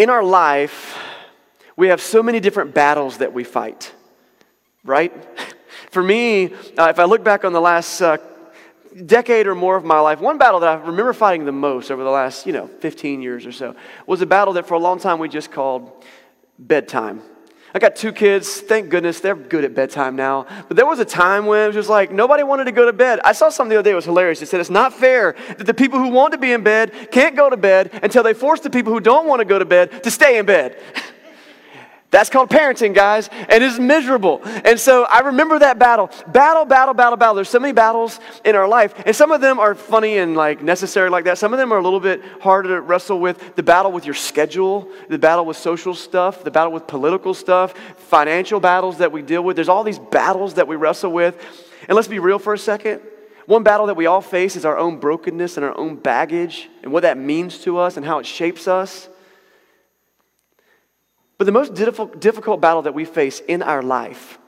in our life, we have so many different battles that we fight, right? For me, uh, if I look back on the last uh, decade or more of my life, one battle that I remember fighting the most over the last, you know, 15 years or so was a battle that for a long time we just called bedtime. I got two kids. Thank goodness they're good at bedtime now. But there was a time when it was just like nobody wanted to go to bed. I saw something the other day It was hilarious. It said it's not fair that the people who want to be in bed can't go to bed until they force the people who don't want to go to bed to stay in bed. That's called parenting, guys, and it's miserable. And so I remember that battle. Battle, battle, battle, battle. There's so many battles in our life, and some of them are funny and like necessary like that. Some of them are a little bit harder to wrestle with. The battle with your schedule, the battle with social stuff, the battle with political stuff, financial battles that we deal with. There's all these battles that we wrestle with. And let's be real for a second. One battle that we all face is our own brokenness and our own baggage and what that means to us and how it shapes us. But the most difficult battle that we face in our life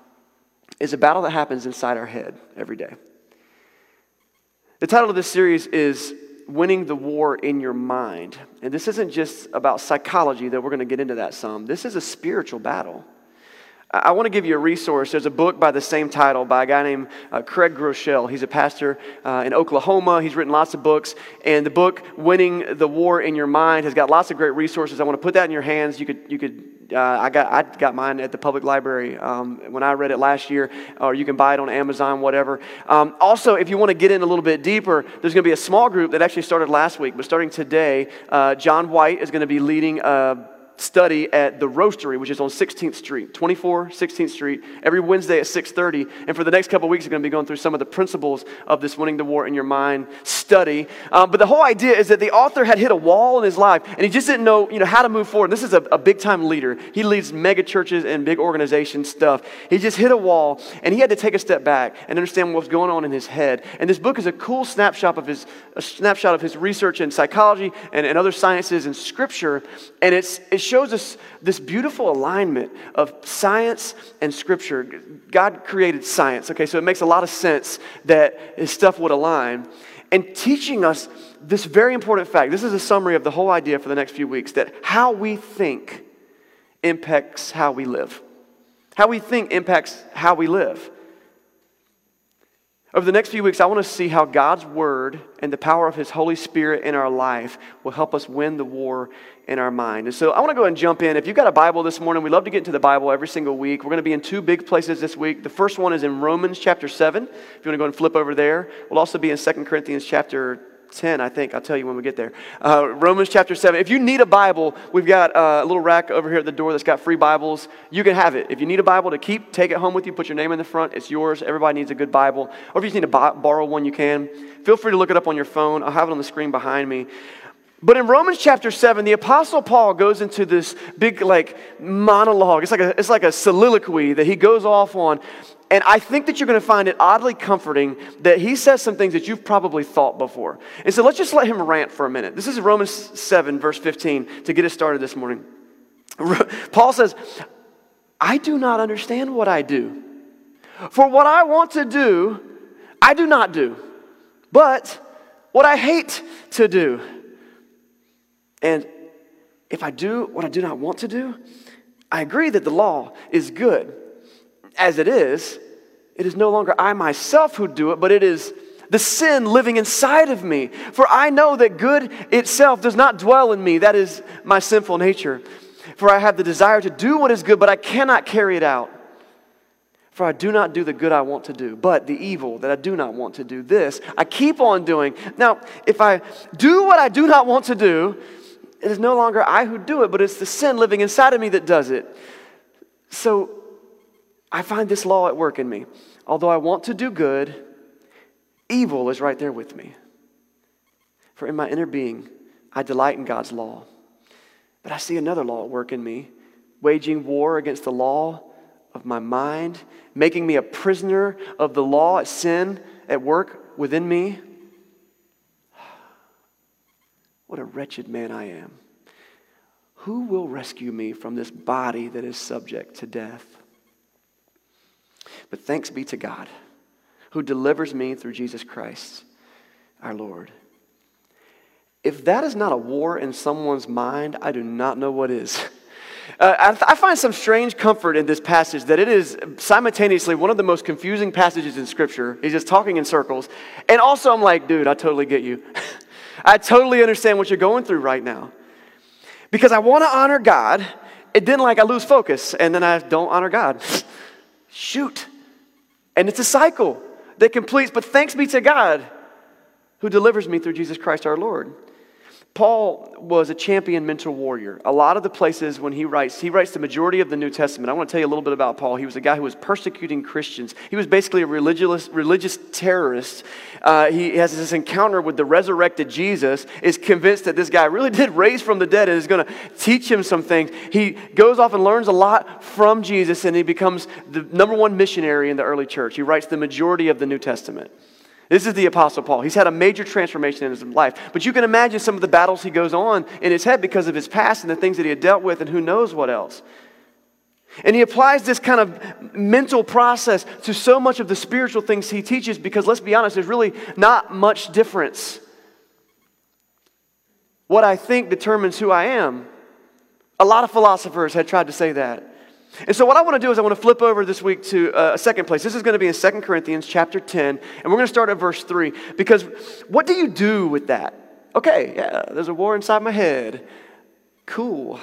is a battle that happens inside our head every day. The title of this series is Winning the War in Your Mind. And this isn't just about psychology, though we're going to get into that some. This is a spiritual battle. I want to give you a resource. There's a book by the same title by a guy named uh, Craig Groeschel. He's a pastor uh, in Oklahoma. He's written lots of books. And the book, Winning the War in Your Mind, has got lots of great resources. I want to put that in your hands. You could, you could uh, I, got, I got mine at the public library um, when I read it last year, or you can buy it on Amazon, whatever. Um, also, if you want to get in a little bit deeper, there's going to be a small group that actually started last week, but starting today, uh, John White is going to be leading a study at the Roastery, which is on 16th Street, 24 16th Street, every Wednesday at 6:30. And for the next couple weeks, we're going to be going through some of the principles of this winning the war in your mind study. Um, but the whole idea is that the author had hit a wall in his life, and he just didn't know, you know, how to move forward. And this is a, a big-time leader. He leads mega churches and big organization stuff. He just hit a wall, and he had to take a step back and understand what was going on in his head. And this book is a cool snapshot of his a snapshot of his research in psychology and, and other sciences and scripture, and it's it shows us this beautiful alignment of science and scripture. God created science, okay, so it makes a lot of sense that his stuff would align. And teaching us this very important fact this is a summary of the whole idea for the next few weeks that how we think impacts how we live. How we think impacts how we live. Over the next few weeks, I want to see how God's Word and the power of His Holy Spirit in our life will help us win the war in our mind. And so I want to go and jump in. If you've got a Bible this morning, we love to get into the Bible every single week. We're going to be in two big places this week. The first one is in Romans chapter 7. If you want to go and flip over there, we'll also be in 2 Corinthians chapter 10, I think. I'll tell you when we get there. Uh, Romans chapter 7. If you need a Bible, we've got uh, a little rack over here at the door that's got free Bibles. You can have it. If you need a Bible to keep, take it home with you, put your name in the front. It's yours. Everybody needs a good Bible. Or if you just need to buy, borrow one, you can. Feel free to look it up on your phone. I'll have it on the screen behind me. But in Romans chapter 7, the Apostle Paul goes into this big, like, monologue. It's like, a, it's like a soliloquy that he goes off on. And I think that you're going to find it oddly comforting that he says some things that you've probably thought before. And so let's just let him rant for a minute. This is Romans 7, verse 15, to get us started this morning. Paul says, I do not understand what I do. For what I want to do, I do not do. But what I hate to do, and if I do what I do not want to do, I agree that the law is good. As it is, it is no longer I myself who do it, but it is the sin living inside of me. For I know that good itself does not dwell in me. That is my sinful nature. For I have the desire to do what is good, but I cannot carry it out. For I do not do the good I want to do, but the evil that I do not want to do, this I keep on doing. Now, if I do what I do not want to do, it is no longer I who do it, but it's the sin living inside of me that does it. So I find this law at work in me. Although I want to do good, evil is right there with me. For in my inner being, I delight in God's law. But I see another law at work in me, waging war against the law of my mind, making me a prisoner of the law, at sin at work within me. What a wretched man I am. Who will rescue me from this body that is subject to death? But thanks be to God who delivers me through Jesus Christ our Lord. If that is not a war in someone's mind, I do not know what is. Uh, I, th- I, find some strange comfort in this passage that it is simultaneously one of the most confusing passages in Scripture. He's just talking in circles. And also, I'm like, dude, I totally get you. I totally understand what you're going through right now. Because I want to honor God, and then, like, I lose focus, and then I don't honor God. Shoot. And it's a cycle that completes, but thanks be to God who delivers me through Jesus Christ our Lord. Paul was a champion mental warrior. A lot of the places when he writes, he writes the majority of the New Testament. I want to tell you a little bit about Paul. He was a guy who was persecuting Christians. He was basically a religious, religious terrorist. Uh, he has this encounter with the resurrected Jesus, is convinced that this guy really did raise from the dead and is going to teach him some things. He goes off and learns a lot from Jesus, and he becomes the number one missionary in the early church. He writes the majority of the New Testament. This is the Apostle Paul. He's had a major transformation in his life. But you can imagine some of the battles he goes on in his head because of his past and the things that he had dealt with and who knows what else. And he applies this kind of mental process to so much of the spiritual things he teaches because, let's be honest, there's really not much difference. What I think determines who I am. A lot of philosophers had tried to say that. And so what I want to do is I want to flip over this week to uh, a second place. This is going to be in 2 Corinthians chapter 10, and we're going to start at verse 3 because what do you do with that? Okay, yeah, there's a war inside my head. Cool.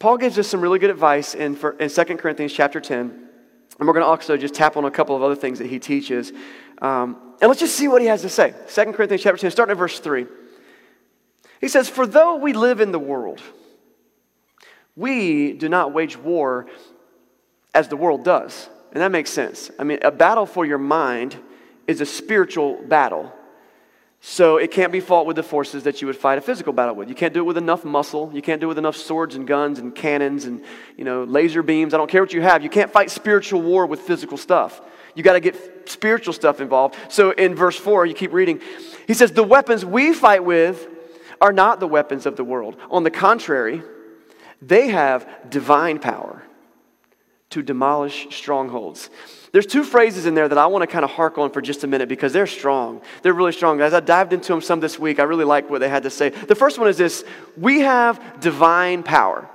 Paul gives us some really good advice in, for, in 2 Corinthians chapter 10, and we're going to also just tap on a couple of other things that he teaches. Um, and let's just see what he has to say. 2 Corinthians chapter 10, starting at verse 3. He says, For though we live in the world, we do not wage war as the world does. And that makes sense. I mean, a battle for your mind is a spiritual battle. So it can't be fought with the forces that you would fight a physical battle with. You can't do it with enough muscle. You can't do it with enough swords and guns and cannons and you know laser beams. I don't care what you have. You can't fight spiritual war with physical stuff. You got to get spiritual stuff involved. So in verse 4, you keep reading. He says, "The weapons we fight with are not the weapons of the world. On the contrary, they have divine power to demolish strongholds. There's two phrases in there that I want to kind of hark on for just a minute because they're strong. They're really strong. As I dived into them some this week, I really like what they had to say. The first one is this We have divine power.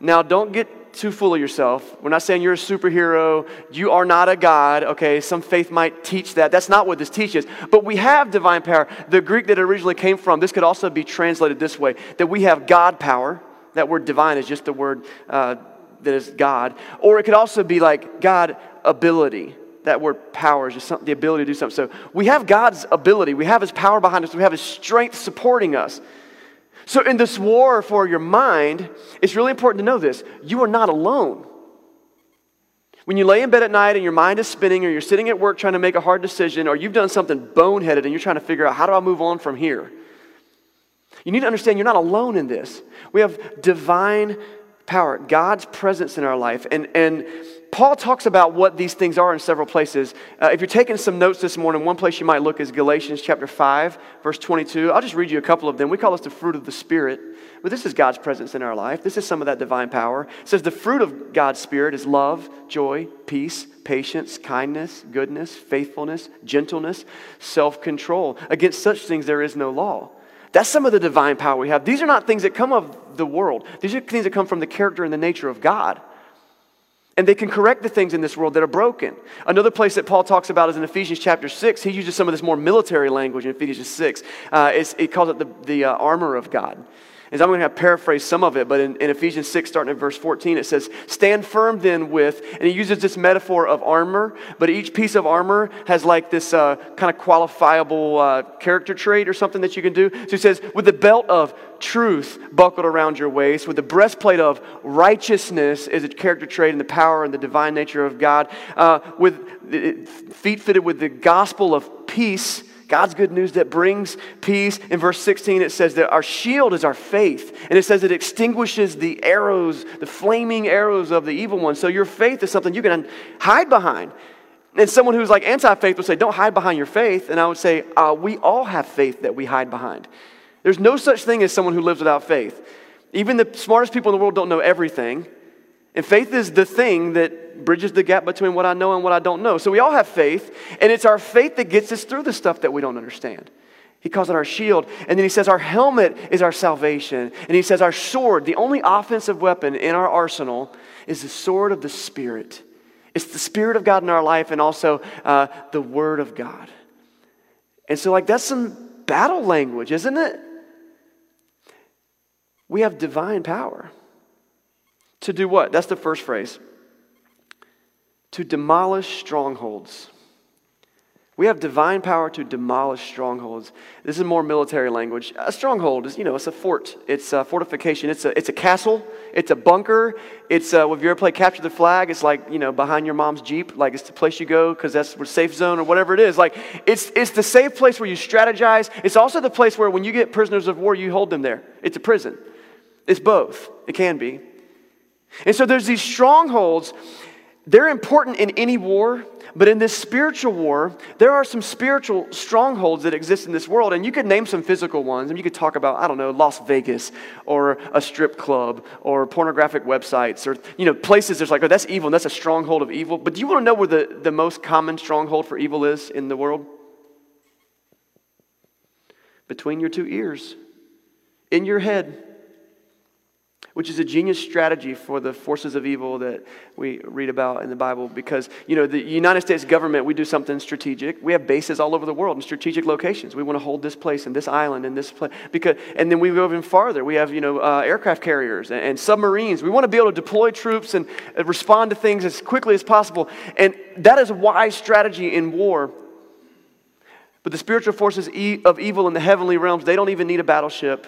Now, don't get too full of yourself. We're not saying you're a superhero. You are not a God. Okay, some faith might teach that. That's not what this teaches. But we have divine power. The Greek that originally came from, this could also be translated this way that we have God power that word divine is just the word uh, that is God. Or it could also be like God ability. That word power is just the ability to do something. So we have God's ability, we have His power behind us, we have His strength supporting us. So in this war for your mind, it's really important to know this you are not alone. When you lay in bed at night and your mind is spinning, or you're sitting at work trying to make a hard decision, or you've done something boneheaded and you're trying to figure out how do I move on from here, you need to understand you're not alone in this. We have divine power, God's presence in our life. And, and Paul talks about what these things are in several places. Uh, if you're taking some notes this morning, one place you might look is Galatians chapter 5, verse 22. I'll just read you a couple of them. We call this the fruit of the Spirit. But this is God's presence in our life. This is some of that divine power. It says the fruit of God's Spirit is love, joy, peace, patience, kindness, goodness, faithfulness, gentleness, self control. Against such things there is no law. That's some of the divine power we have. These are not things that come of the world, these are things that come from the character and the nature of God. And they can correct the things in this world that are broken. Another place that Paul talks about is in Ephesians chapter 6. He uses some of this more military language in Ephesians 6. Uh, he calls it the, the uh, armor of God. And I'm going to paraphrase some of it, but in, in, Ephesians 6, starting at verse 14, it says, Stand firm then with, and he uses this metaphor of armor, but each piece of armor has like this uh, kind of qualifiable uh, character trait or something that you can do. So he says, With the belt of truth buckled around your waist, with the breastplate of righteousness is a character trait in the power and the divine nature of God, uh, with feet fitted with the gospel of peace God's good news that brings peace. In verse 16, it says that our shield is our faith. And it says it extinguishes the arrows, the flaming arrows of the evil one. So your faith is something you can hide behind. And someone who's like anti faith would say, Don't hide behind your faith. And I would say, uh, We all have faith that we hide behind. There's no such thing as someone who lives without faith. Even the smartest people in the world don't know everything. And faith is the thing that bridges the gap between what I know and what I don't know. So we all have faith, and it's our faith that gets us through the stuff that we don't understand. He calls it our shield. And then he says our helmet is our salvation. And he says our sword, the only offensive weapon in our arsenal, is the sword of the Spirit. It's the Spirit of God in our life and also uh, the Word of God. And so, like, that's some battle language, isn't it? We have divine power. To do what? That's the first phrase. To demolish strongholds. We have divine power to demolish strongholds. This is more military language. A stronghold is, you know, it's a fort. It's a fortification. It's a, it's a castle. It's a bunker. It's, uh, if you ever play Capture the Flag, it's like, you know, behind your mom's Jeep. Like, it's the place you go because that's the safe zone or whatever it is. Like, it's, it's the safe place where you strategize. It's also the place where when you get prisoners of war, you hold them there. It's a prison. It's both. It can be. And so there's these strongholds. They're important in any war, but in this spiritual war, there are some spiritual strongholds that exist in this world. And you could name some physical ones. And you could talk about, I don't know, Las Vegas or a strip club or pornographic websites or, you know, places there's like, oh, that's evil and that's a stronghold of evil. But do you want to know where the, the most common stronghold for evil is in the world? Between your two ears, in your head which is a genius strategy for the forces of evil that we read about in the Bible. Because, you know, the United States government, we do something strategic. We have bases all over the world in strategic locations. We want to hold this place and this island and this place. Because, and then we go even farther. We have, you know, uh, aircraft carriers and, and submarines. We want to be able to deploy troops and respond to things as quickly as possible. And that is a wise strategy in war. But the spiritual forces of evil in the heavenly realms, they don't even need a battleship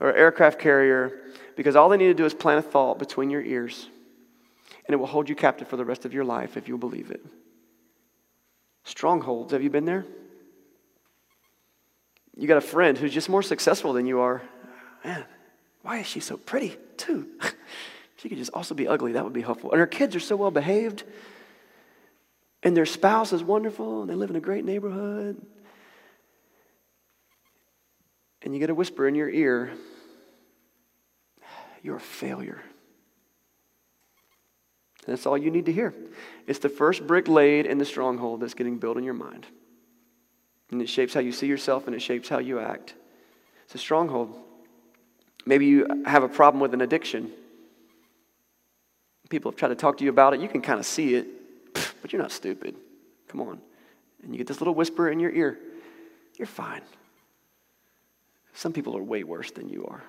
or aircraft carrier because all they need to do is plant a thought between your ears, and it will hold you captive for the rest of your life if you believe it. Strongholds, have you been there? You got a friend who's just more successful than you are. Man, why is she so pretty, too? she could just also be ugly. That would be helpful. And her kids are so well behaved. And their spouse is wonderful, and they live in a great neighborhood. And you get a whisper in your ear you're a failure. That's all you need to hear. It's the first brick laid in the stronghold that's getting built in your mind. And it shapes how you see yourself and it shapes how you act. It's a stronghold. Maybe you have a problem with an addiction. People have tried to talk to you about it. You can kind of see it, but you're not stupid. Come on. And you get this little whisper in your ear you're fine. Some people are way worse than you are.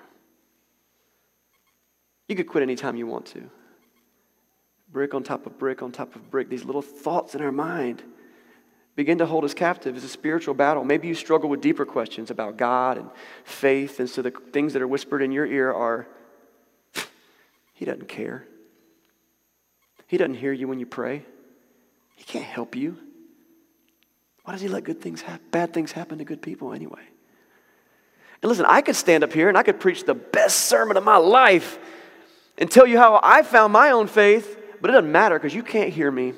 You could quit anytime you want to. Brick on top of brick on top of brick, these little thoughts in our mind begin to hold us captive. It's a spiritual battle. Maybe you struggle with deeper questions about God and faith, and so the things that are whispered in your ear are He doesn't care. He doesn't hear you when you pray. He can't help you. Why does he let good things happen, bad things happen to good people anyway? And listen, I could stand up here and I could preach the best sermon of my life and tell you how I found my own faith, but it doesn't matter because you can't hear me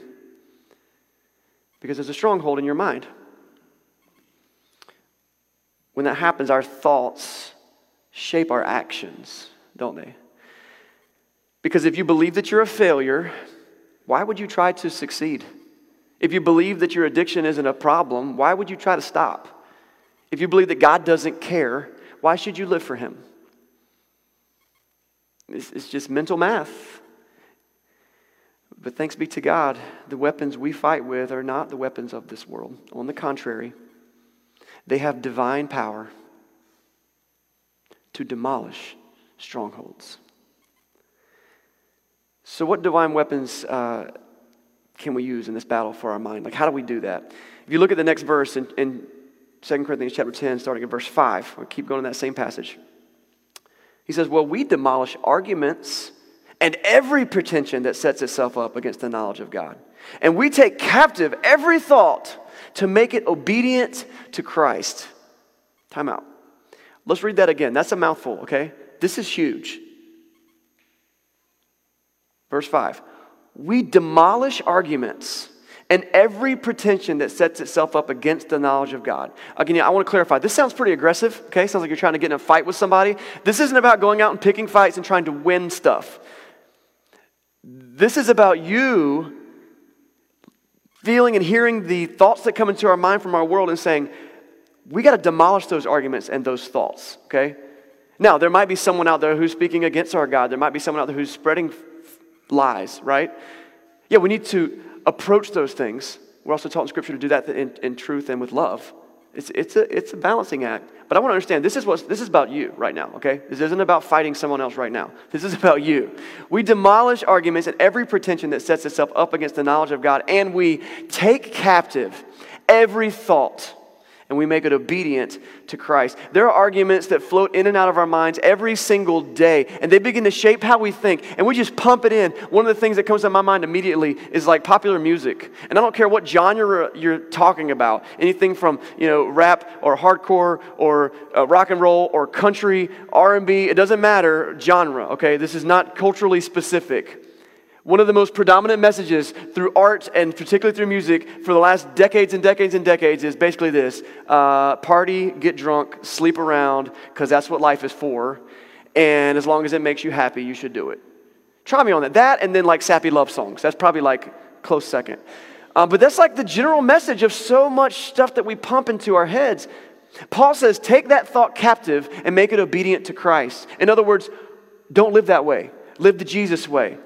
because there's a stronghold in your mind. When that happens, our thoughts shape our actions, don't they? Because if you believe that you're a failure, why would you try to succeed? If you believe that your addiction isn't a problem, why would you try to stop? If you believe that God doesn't care, why should you live for Him? It's, it's just mental math. But thanks be to God, the weapons we fight with are not the weapons of this world. On the contrary, they have divine power to demolish strongholds. So, what divine weapons uh, can we use in this battle for our mind? Like, how do we do that? If you look at the next verse in, in 2 Corinthians chapter 10, starting at verse 5, we'll keep going in that same passage. He says, Well, we demolish arguments and every pretension that sets itself up against the knowledge of God. And we take captive every thought to make it obedient to Christ. Time out. Let's read that again. That's a mouthful, okay? This is huge. Verse 5 We demolish arguments and every pretension that sets itself up against the knowledge of God. Again, I want to clarify. This sounds pretty aggressive, okay? Sounds like you're trying to get in a fight with somebody. This isn't about going out and picking fights and trying to win stuff. This is about you feeling and hearing the thoughts that come into our mind from our world and saying, we got to demolish those arguments and those thoughts, okay? Now, there might be someone out there who's speaking against our God. There might be someone out there who's spreading lies, right? Yeah, we need to approach those things. We're also taught in Scripture to do that in, in truth and with love. It's, it's, a, it's a balancing act. But I want to understand this is, what, this is about you right now, okay? This isn't about fighting someone else right now. This is about you. We demolish arguments and every pretension that sets itself up against the knowledge of God, and we take captive every thought and we make it obedient to Christ. There are arguments that float in and out of our minds every single day, and they begin to shape how we think, and we just pump it in. One of the things that comes to my mind immediately is like popular music. And I don't care what genre you're talking about, anything from, you know, rap or hardcore or uh, rock and roll or country, R&B, it doesn't matter genre, okay? This is not culturally specific. One of the most predominant messages through art and particularly through music for the last decades and decades and decades is basically this uh, party, get drunk, sleep around, because that's what life is for. And as long as it makes you happy, you should do it. Try me on that. That and then like sappy love songs. That's probably like close second. Um, but that's like the general message of so much stuff that we pump into our heads. Paul says, take that thought captive and make it obedient to Christ. In other words, don't live that way, live the Jesus way.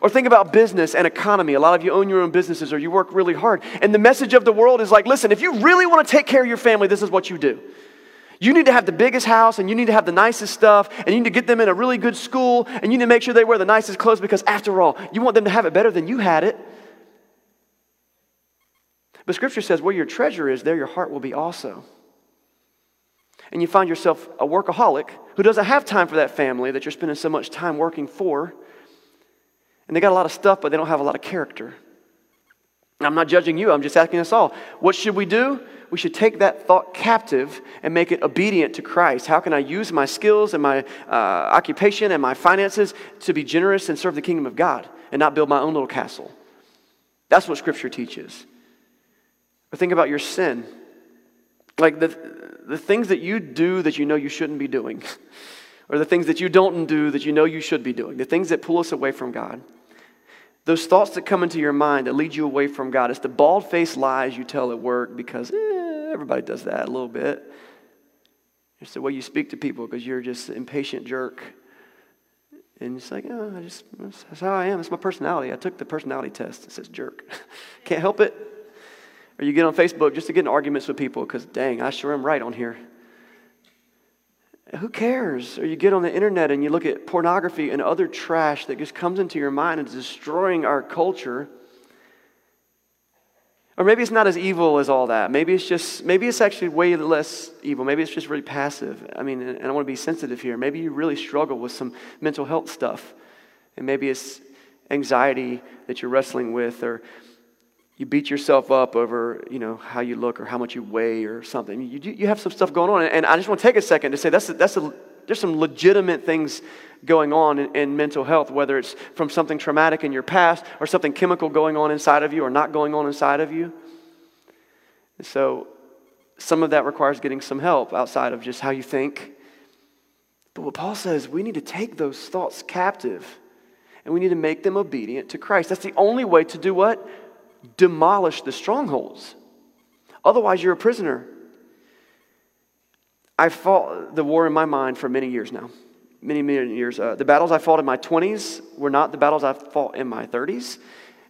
Or think about business and economy. A lot of you own your own businesses or you work really hard. And the message of the world is like, listen, if you really want to take care of your family, this is what you do. You need to have the biggest house and you need to have the nicest stuff and you need to get them in a really good school and you need to make sure they wear the nicest clothes because, after all, you want them to have it better than you had it. But Scripture says, where your treasure is, there your heart will be also. And you find yourself a workaholic who doesn't have time for that family that you're spending so much time working for. And they got a lot of stuff, but they don't have a lot of character. I'm not judging you, I'm just asking us all. What should we do? We should take that thought captive and make it obedient to Christ. How can I use my skills and my uh, occupation and my finances to be generous and serve the kingdom of God and not build my own little castle? That's what Scripture teaches. Or think about your sin. Like the, the things that you do that you know you shouldn't be doing, or the things that you don't do that you know you should be doing, the things that pull us away from God. Those thoughts that come into your mind that lead you away from God. It's the bald faced lies you tell at work because eh, everybody does that a little bit. It's the way you speak to people because you're just an impatient jerk. And it's like, oh, I just, that's how I am. It's my personality. I took the personality test. It says jerk. Can't help it. Or you get on Facebook just to get in arguments with people because, dang, I sure am right on here. Who cares? Or you get on the internet and you look at pornography and other trash that just comes into your mind and is destroying our culture. Or maybe it's not as evil as all that. Maybe it's just, maybe it's actually way less evil. Maybe it's just really passive. I mean, and I want to be sensitive here. Maybe you really struggle with some mental health stuff. And maybe it's anxiety that you're wrestling with, or you beat yourself up over you know how you look or how much you weigh or something. You, you have some stuff going on. And i just want to take a second to say that's, a, that's a, there's some legitimate things going on in, in, mental health whether it's from something traumatic in your past or something chemical going on inside of you or not going on inside of you. So some of that requires getting some help outside of just how you think. But what paul says we need to take those thoughts captive and we need to make them obedient to christ. That's the only way to do what demolish the strongholds. Otherwise, you're a prisoner. I fought the war in my mind for many years now. Many, many years. Uh, the battles I fought in my 20s were not the battles I fought in my 30s.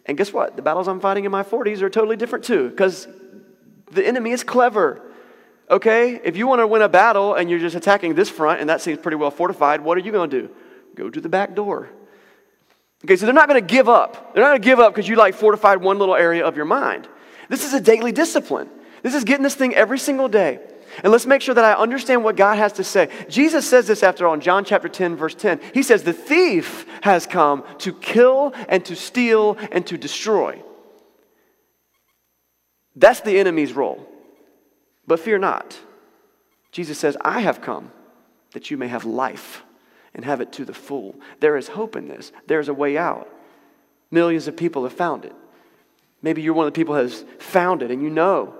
And guess what? The battles I'm fighting in my 40s are totally different too, because the enemy is clever. Okay? If you want to win a battle and you're just attacking this front and that seems pretty well fortified, what are you going to do? Go to the back door. Okay, so they're not going to give up. They're not going to give up because you like fortified one little area of your mind. This is a daily discipline. This is getting this thing every single day. And let's make sure that I understand what God has to say. Jesus says this after all in John chapter 10, verse 10. He says, The thief has come to kill and to steal and to destroy. That's the enemy's role. But fear not. Jesus says, I have come that you may have life and have it to the full. There is hope in this. There's a way out. Millions of people have found it. Maybe you're one of the people who has found it and you know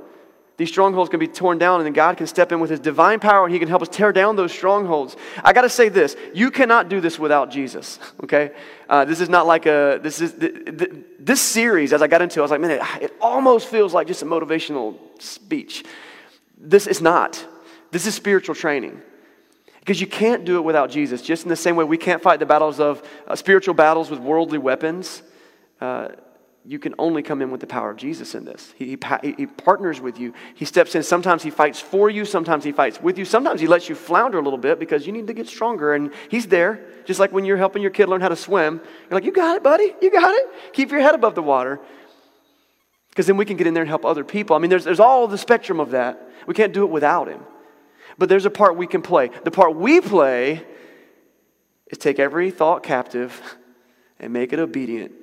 these strongholds can be torn down and then God can step in with his divine power and he can help us tear down those strongholds. I got to say this, you cannot do this without Jesus, okay? Uh, this is not like a, this is, this series, as I got into, I was like, man, it, it almost feels like just a motivational speech. This is not. This is spiritual training. Because you can't do it without Jesus. Just in the same way we can't fight the battles of uh, spiritual battles with worldly weapons, uh, you can only come in with the power of Jesus in this. He, he, he, partners with you. He steps in. Sometimes he fights for you. Sometimes he fights with you. Sometimes he lets you flounder a little bit because you need to get stronger. And he's there, just like when you're helping your kid learn how to swim. You're like, you got it, buddy. You got it. Keep your head above the water. Because then we can get in there and help other people. I mean, there's, there's all the spectrum of that. We can't do it without him. But there's a part we can play. The part we play is take every thought captive and make it obedient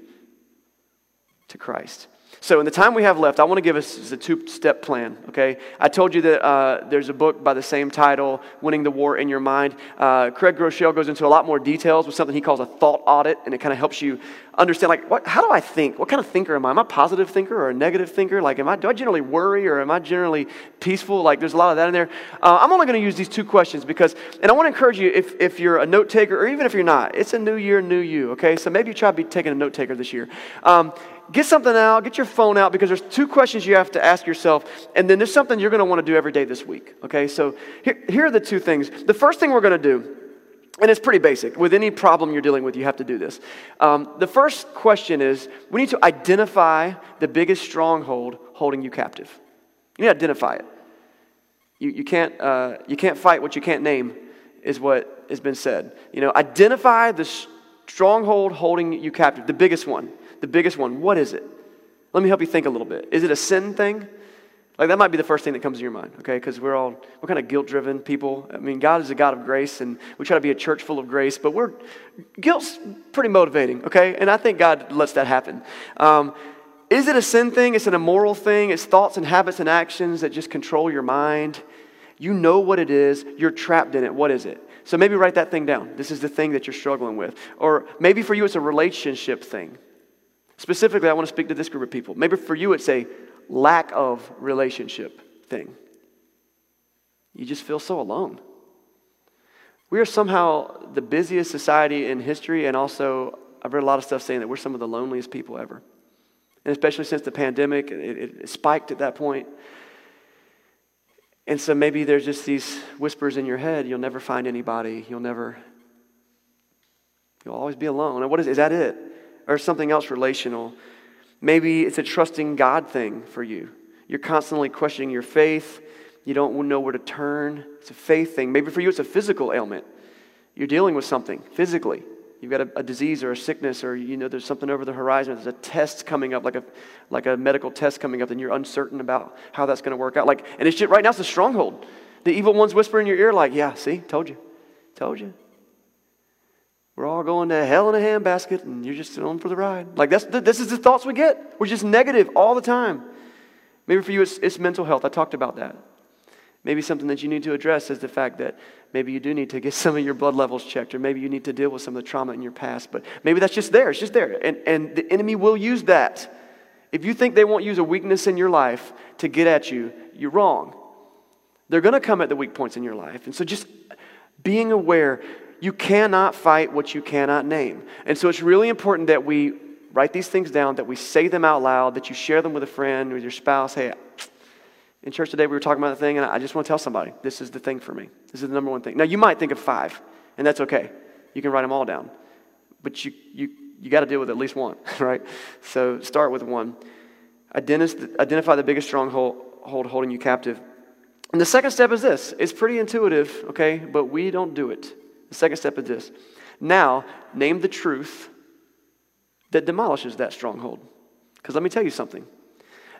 to Christ. So, in the time we have left, I want to give us a two step plan, okay? I told you that uh, there's a book by the same title, Winning the War in Your Mind. Uh, Craig Groeschel goes into a lot more details with something he calls a thought audit, and it kind of helps you understand, like, what, how do I think? What kind of thinker am I? Am I a positive thinker or a negative thinker? Like, am I, do I generally worry or am I generally peaceful? Like, there's a lot of that in there. Uh, I'm only going to use these two questions because, and I want to encourage you, if, if you're a note taker or even if you're not, it's a new year, new you, okay? So maybe you try to be taking a note taker this year. Um, get something out, get your phone out, because there's two questions you have to ask yourself, and then there's something you're going to want to do every day this week. Okay, so here, here are the two things. The first thing we're going to do, and it's pretty basic. With any problem you're dealing with, you have to do this. Um, the first question is we need to identify the biggest stronghold holding you captive. You need to identify it. You, you, can't, uh, you can't fight what you can't name, is what has been said. You know, identify the stronghold holding you captive, the biggest one the biggest one, what is it? Let me help you think a little bit. Is it a sin thing? Like that might be the first thing that comes to your mind, okay? Because we're all we're kind of guilt-driven people. I mean, God is a God of grace, and we try to be a church full of grace, but we're guilt's pretty motivating, okay? And I think God lets that happen. Um, is it a sin thing? It's an immoral thing. It's thoughts and habits and actions that just control your mind. You know what it is. You're trapped in it. What is it? So maybe write that thing down. This is the thing that you're struggling with. Or maybe for you, it's a relationship thing. Specifically, I want to speak to this group of people. Maybe for you, it's a lack of relationship thing. You just feel so alone. We are somehow the busiest society in history, and also, I've read a lot of stuff saying that we're some of the loneliest people ever. And especially since the pandemic, it, it spiked at that point. And so maybe there's just these whispers in your head you'll never find anybody, you'll never, you'll always be alone. And what is, is that it? Or something else relational. Maybe it's a trusting God thing for you. You're constantly questioning your faith. You don't know where to turn. It's a faith thing. Maybe for you, it's a physical ailment. You're dealing with something physically. You've got a, a, disease or a sickness, or you know there's something over the horizon. There's a test coming up, like a like a medical test coming up, and you're uncertain about how that's going to work out. Like, and it's just, right now it's a stronghold. The evil ones whisper in your ear, like, "Yeah, see, told you, told you." We're all going to hell in a handbasket, and you're just on for the ride. Like, that's, this is the thoughts we get. We're just negative all the time. Maybe for you, it's, it's mental health. I talked about that. Maybe something that you need to address is the fact that maybe you do need to get some of your blood levels checked, or maybe you need to deal with some of the trauma in your past. But maybe that's just there. It's just there. And, and the enemy will use that. If you think they won't use a weakness in your life to get at you, you're wrong. They're going to come at the weak points in your life. And so just being aware you cannot fight what you cannot name. And so it's really important that we write these things down, that we say them out loud, that you share them with a friend, with your spouse. Hey, in church today we were talking about the thing, and I just want to tell somebody this is the thing for me. This is the number one thing. Now, you might think of five, and that's okay. You can write them all down. But you, you, you got to deal with at least one, right? So start with one. Identify the biggest stronghold holding you captive. And the second step is this it's pretty intuitive, okay, but we don't do it. The second step is this. Now, name the truth that demolishes that stronghold. Because let me tell you something.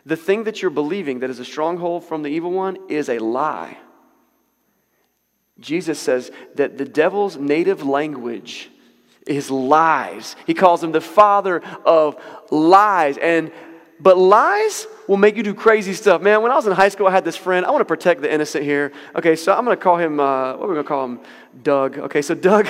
The thing that you're believing that is a stronghold from the evil one is a lie. Jesus says that the devil's native language is lies. He calls him the father of lies. And but lies will make you do crazy stuff. Man, when I was in high school, I had this friend. I want to protect the innocent here. Okay, so I'm going to call him, uh, what are we going to call him? Doug. Okay, so Doug.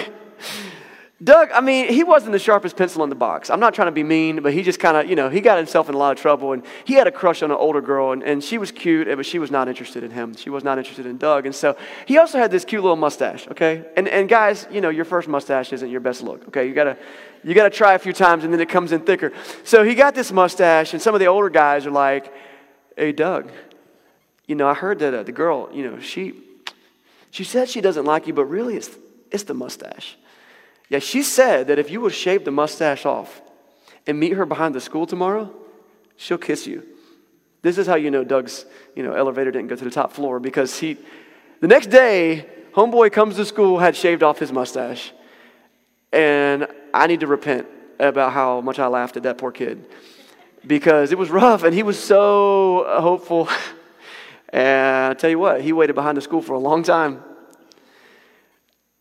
Doug, I mean, he wasn't the sharpest pencil in the box. I'm not trying to be mean, but he just kind of, you know, he got himself in a lot of trouble. And he had a crush on an older girl, and, and she was cute, but she was not interested in him. She was not interested in Doug. And so he also had this cute little mustache, okay? And, and guys, you know, your first mustache isn't your best look, okay? You got to you got to try a few times, and then it comes in thicker. So he got this mustache, and some of the older guys are like, hey, Doug, you know, I heard that uh, the girl, you know, she, she said she doesn't like you, but really it's, it's the mustache. Yeah, she said that if you would shave the mustache off and meet her behind the school tomorrow, she'll kiss you. This is how you know Doug's, you know, elevator didn't go to the top floor because he, the next day, homeboy comes to school, had shaved off his mustache. And I need to repent about how much I laughed at that poor kid because it was rough and he was so hopeful. and I tell you what, he waited behind the school for a long time.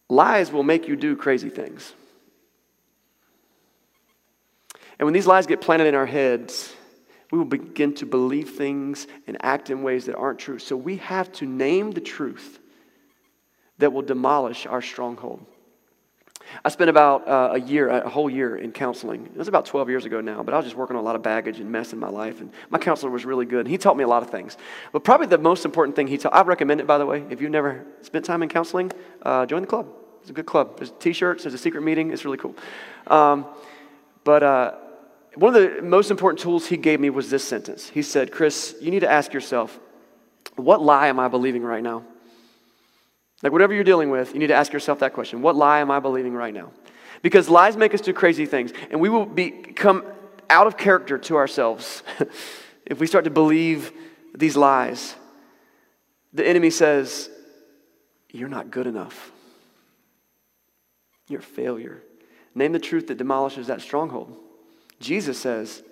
Lies will make you do crazy things. And when these lies get planted in our heads, we will begin to believe things and act in ways that aren't true. So we have to name the truth that will demolish our stronghold. I spent about uh, a year, a whole year in counseling. It was about 12 years ago now, but I was just working on a lot of baggage and mess in my life. And my counselor was really good. He taught me a lot of things. But probably the most important thing he taught, I recommend it, by the way. If you've never spent time in counseling, uh, join the club. It's a good club. There's t shirts, there's a secret meeting. It's really cool. Um, but uh, one of the most important tools he gave me was this sentence. He said, Chris, you need to ask yourself, what lie am I believing right now? Like, whatever you're dealing with, you need to ask yourself that question What lie am I believing right now? Because lies make us do crazy things, and we will become out of character to ourselves if we start to believe these lies. The enemy says, You're not good enough. You're a failure. Name the truth that demolishes that stronghold. Jesus says,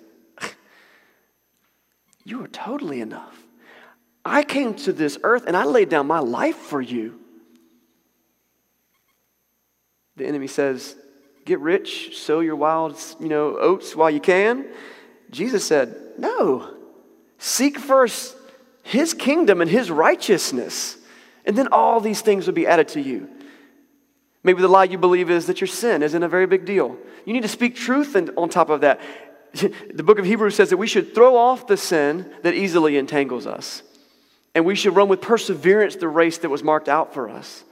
You are totally enough. I came to this earth and I laid down my life for you. The enemy says, Get rich, sow your wild you know, oats while you can. Jesus said, No. Seek first his kingdom and his righteousness, and then all these things will be added to you. Maybe the lie you believe is that your sin isn't a very big deal. You need to speak truth and on top of that. The book of Hebrews says that we should throw off the sin that easily entangles us. And we should run with perseverance the race that was marked out for us.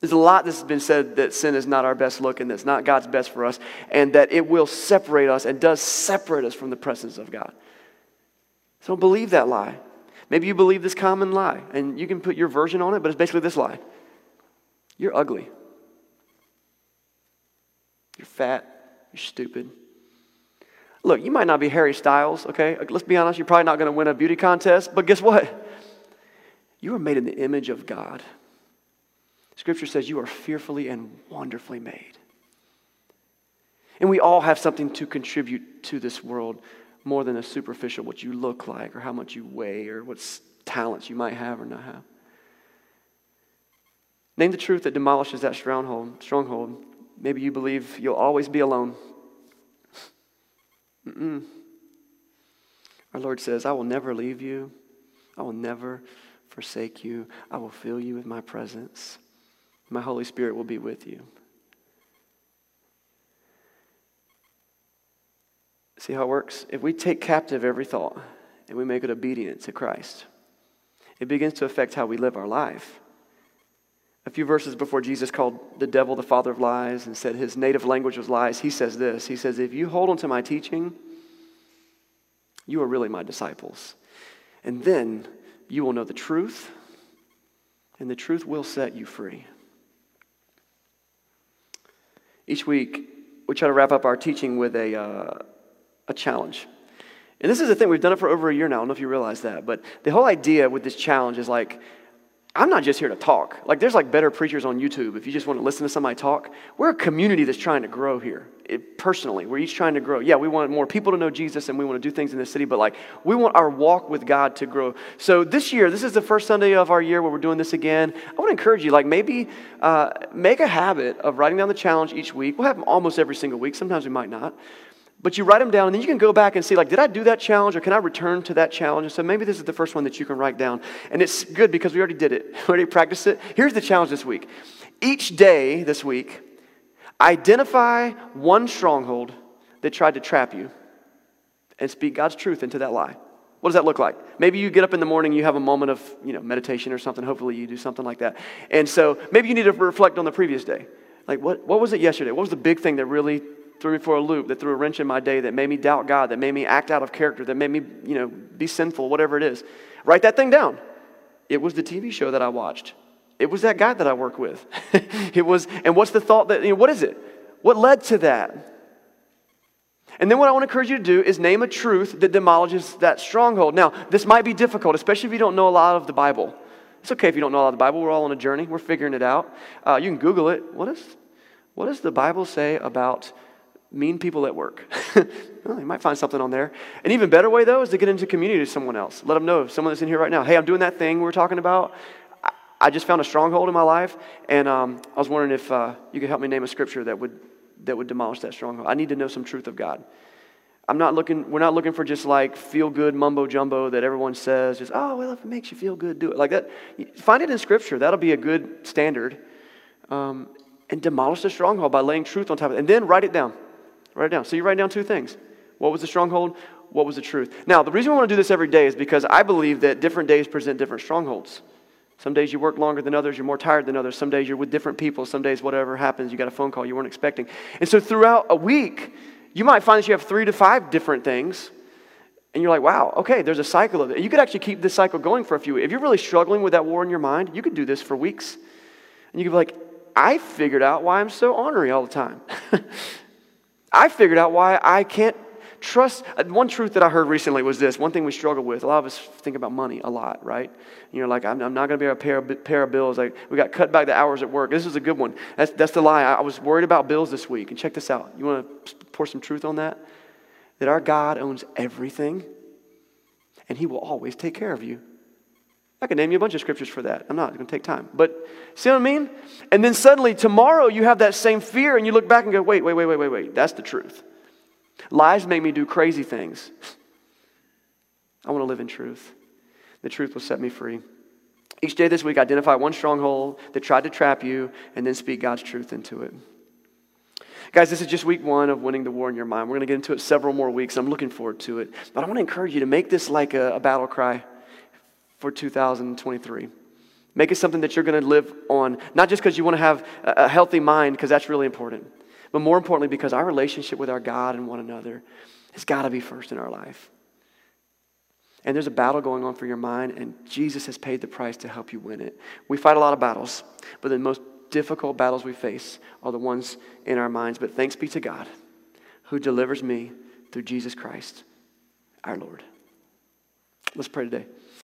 There's a lot that's been said that sin is not our best look and that's not God's best for us, and that it will separate us and does separate us from the presence of God. So don't believe that lie. Maybe you believe this common lie, and you can put your version on it, but it's basically this lie You're ugly. You're fat. You're stupid. Look, you might not be Harry Styles, okay? Let's be honest, you're probably not going to win a beauty contest, but guess what? You are made in the image of God. Scripture says you are fearfully and wonderfully made. And we all have something to contribute to this world more than a superficial what you look like or how much you weigh or what talents you might have or not have. Name the truth that demolishes that stronghold. Stronghold. Maybe you believe you'll always be alone. Mm-mm. Our Lord says, I will never leave you. I will never forsake you. I will fill you with my presence. My Holy Spirit will be with you. See how it works? If we take captive every thought and we make it obedient to Christ, it begins to affect how we live our life. A few verses before Jesus called the devil the father of lies and said his native language was lies, he says this He says, If you hold on to my teaching, you are really my disciples. And then you will know the truth, and the truth will set you free. Each week, we try to wrap up our teaching with a, uh, a challenge. And this is the thing, we've done it for over a year now. I don't know if you realize that. But the whole idea with this challenge is like, I'm not just here to talk. Like, there's like better preachers on YouTube if you just want to listen to somebody talk. We're a community that's trying to grow here. It, personally, we're each trying to grow. Yeah, we want more people to know Jesus and we want to do things in this city, but like, we want our walk with God to grow. So this year, this is the first Sunday of our year where we're doing this again. I want to encourage you, like, maybe uh, make a habit of writing down the challenge each week. We'll have them almost every single week. Sometimes we might not. But you write them down, and then you can go back and see, like, did I do that challenge, or can I return to that challenge? And so maybe this is the first one that you can write down. And it's good because we already did it, we already practiced it. Here's the challenge this week each day this week, identify one stronghold that tried to trap you and speak God's truth into that lie. What does that look like? Maybe you get up in the morning, you have a moment of you know, meditation or something. Hopefully, you do something like that. And so maybe you need to reflect on the previous day. Like, what, what was it yesterday? What was the big thing that really threw me for a loop, that threw a wrench in my day, that made me doubt God, that made me act out of character, that made me, you know, be sinful, whatever it is. Write that thing down. It was the TV show that I watched. It was that guy that I work with. it was, and what's the thought that, you know, what is it? What led to that? And then what I want to encourage you to do is name a truth that demolishes that stronghold. Now, this might be difficult, especially if you don't know a lot of the Bible. It's okay if you don't know a lot of the Bible. We're all on a journey. We're figuring it out. Uh, you can Google it. What, is, what does the Bible say about mean people at work? well, you might find something on there. An even better way, though, is to get into community to someone else. Let them know, someone that's in here right now, hey, I'm doing that thing we are talking about. I, I just found a stronghold in my life, and um, I was wondering if uh, you could help me name a scripture that would that would demolish that stronghold. I need to know some truth of God. I'm not looking, we're not looking for just like feel good mumbo jumbo that everyone says, just, oh, well, if it makes you feel good, do it. Like that. Find it in Scripture. That'll be a good standard. Um, and demolish the stronghold by laying truth on top of it. And then write it down. Write it down. So you write down two things. What was the stronghold? What was the truth? Now, the reason we want to do this every day is because I believe that different days present different strongholds. Some days you work longer than others, you're more tired than others. Some days you're with different people. Some days, whatever happens, you got a phone call you weren't expecting. And so throughout a week, you might find that you have three to five different things. And you're like, wow, okay, there's a cycle of it. You could actually keep this cycle going for a few. If you're really struggling with that war in your mind, you could do this for weeks. And you could be like, I figured out why I'm so ornery all the time. I figured out why I can't Trust, uh, one truth that I heard recently was this. One thing we struggle with, a lot of us think about money a lot, right? You know, like, I'm, I'm not going to be able to pay a pair of bills. Like, we got cut back the hours at work. This is a good one. That's, that's the lie. I, I was worried about bills this week. And check this out. You want to pour some truth on that? That our God owns everything, and He will always take care of you. I can name you a bunch of scriptures for that. I'm not going to take time. But see what I mean? And then suddenly tomorrow you have that same fear and you look back and go, wait, wait, wait, wait, wait, wait. That's the truth. Lies make me do crazy things. I want to live in truth. The truth will set me free. Each day this week, identify one stronghold that tried to trap you and then speak God's truth into it. Guys, this is just week one of winning the war in your mind. We're going to get into it several more weeks. I'm looking forward to it. But I want to encourage you to make this like a, a battle cry for 2023. Make it something that you're going to live on, not just because you want to have a, healthy mind, because that's really important, but more importantly, because our relationship with our God and one another has got to be first in our life. And there's a battle going on for your mind, and Jesus has paid the price to help you win it. We fight a lot of battles, but the most difficult battles we face are the ones in our minds. But thanks be to God who delivers me through Jesus Christ, our Lord. Let's pray today.